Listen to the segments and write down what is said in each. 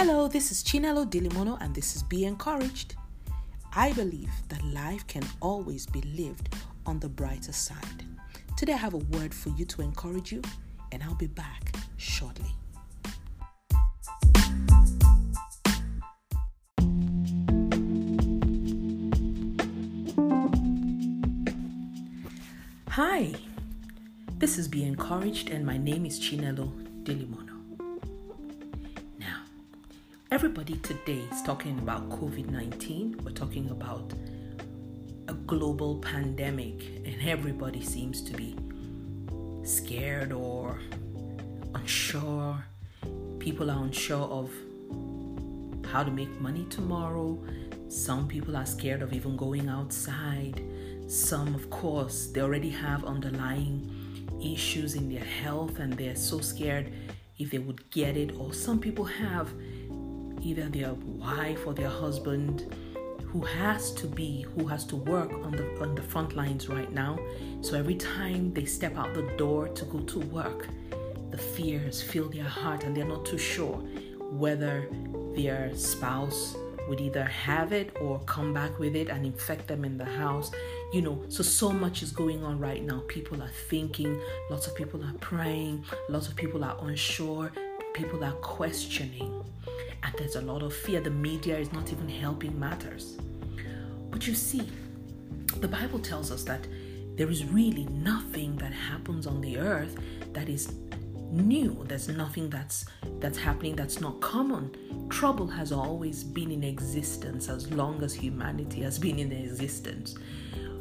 Hello, this is Chinelo Dilimono, and this is Be Encouraged. I believe that life can always be lived on the brighter side. Today, I have a word for you to encourage you, and I'll be back shortly. Hi, this is Be Encouraged, and my name is Chinelo Dilimono. Everybody today is talking about COVID 19. We're talking about a global pandemic, and everybody seems to be scared or unsure. People are unsure of how to make money tomorrow. Some people are scared of even going outside. Some, of course, they already have underlying issues in their health and they're so scared if they would get it. Or some people have either their wife or their husband who has to be who has to work on the on the front lines right now. So every time they step out the door to go to work the fears fill their heart and they're not too sure whether their spouse would either have it or come back with it and infect them in the house. You know so so much is going on right now. People are thinking lots of people are praying lots of people are unsure people are questioning and there's a lot of fear. The media is not even helping matters. But you see the bible tells us that there is really nothing that happens on the earth that is new. There's nothing that's that's happening that's not common. Trouble has always been in existence as long as humanity has been in existence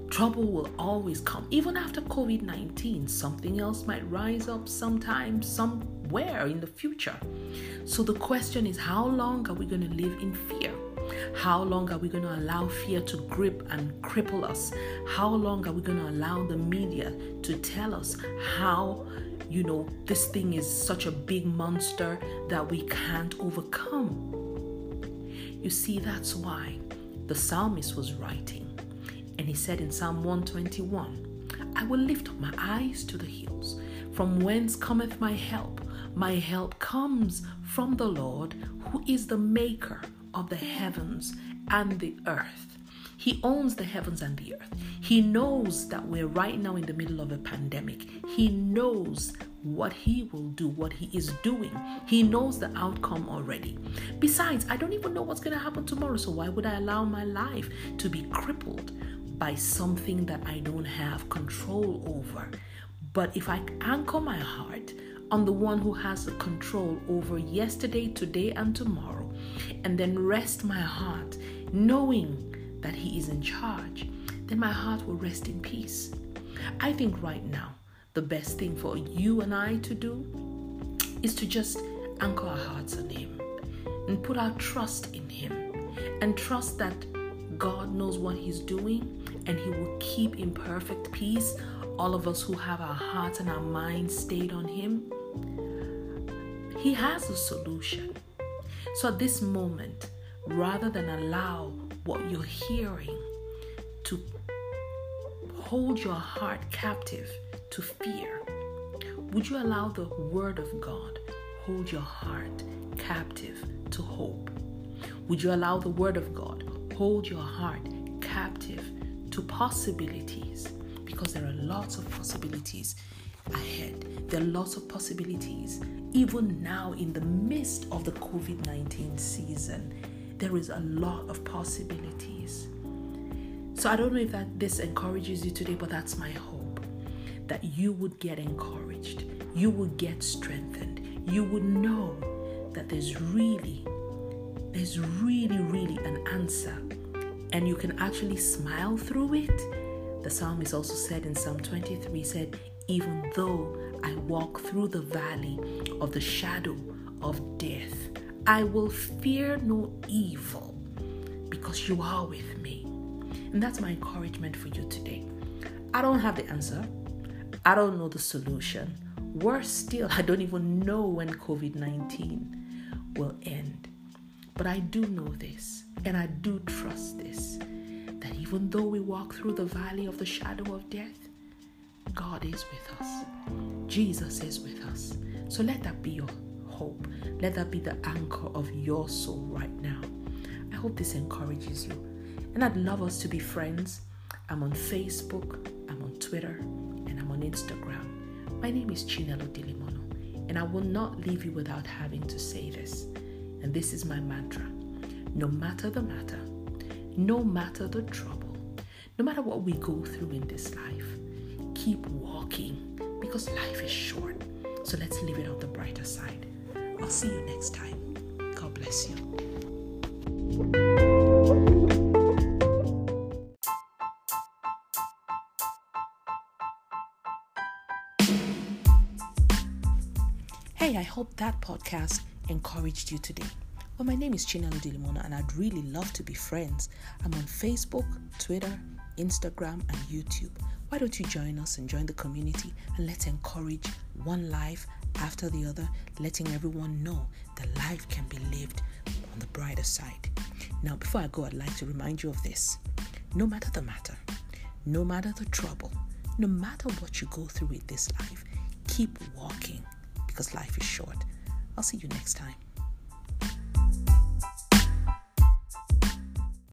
trouble will always come even after covid-19 something else might rise up sometime somewhere in the future so the question is how long are we going to live in fear how long are we going to allow fear to grip and cripple us? How long are we going to allow the media to tell us how, you know, this thing is such a big monster that we can't overcome? You see, that's why the psalmist was writing. And he said in Psalm 121 I will lift up my eyes to the hills. From whence cometh my help? My help comes from the Lord, who is the maker of the heavens and the earth. He owns the heavens and the earth. He knows that we're right now in the middle of a pandemic. He knows what he will do, what he is doing. He knows the outcome already. Besides, I don't even know what's going to happen tomorrow, so why would I allow my life to be crippled by something that I don't have control over? But if I anchor my heart on the one who has the control over yesterday, today, and tomorrow, and then rest my heart knowing that He is in charge, then my heart will rest in peace. I think right now, the best thing for you and I to do is to just anchor our hearts on Him and put our trust in Him and trust that God knows what He's doing and He will keep in perfect peace all of us who have our hearts and our minds stayed on Him. He has a solution. So at this moment, rather than allow what you're hearing to hold your heart captive to fear, would you allow the Word of God hold your heart captive to hope? Would you allow the Word of God hold your heart captive to possibilities? Because there are lots of possibilities ahead. There are lots of possibilities. Even now, in the midst of the COVID 19 season, there is a lot of possibilities. So I don't know if that this encourages you today, but that's my hope that you would get encouraged, you would get strengthened, you would know that there's really, there's really, really an answer, and you can actually smile through it. The psalmist also said in Psalm 23, said, even though I walk through the valley of the shadow of death, I will fear no evil because you are with me. And that's my encouragement for you today. I don't have the answer, I don't know the solution. Worse still, I don't even know when COVID 19 will end. But I do know this, and I do trust this that even though we walk through the valley of the shadow of death, God is with us. Jesus is with us. So let that be your hope. Let that be the anchor of your soul right now. I hope this encourages you. And I'd love us to be friends. I'm on Facebook, I'm on Twitter, and I'm on Instagram. My name is Chinelo Dilimono, and I will not leave you without having to say this. And this is my mantra no matter the matter, no matter the trouble, no matter what we go through in this life, keep walking because life is short. So let's live it on the brighter side. I'll see you next time. God bless you. Hey, I hope that podcast encouraged you today. Well, my name is Chinelo Dilimono, and I'd really love to be friends. I'm on Facebook, Twitter, Instagram, and YouTube. Why don't you join us and join the community and let's encourage one life after the other, letting everyone know that life can be lived on the brighter side. Now, before I go, I'd like to remind you of this. No matter the matter, no matter the trouble, no matter what you go through in this life, keep walking because life is short. I'll see you next time.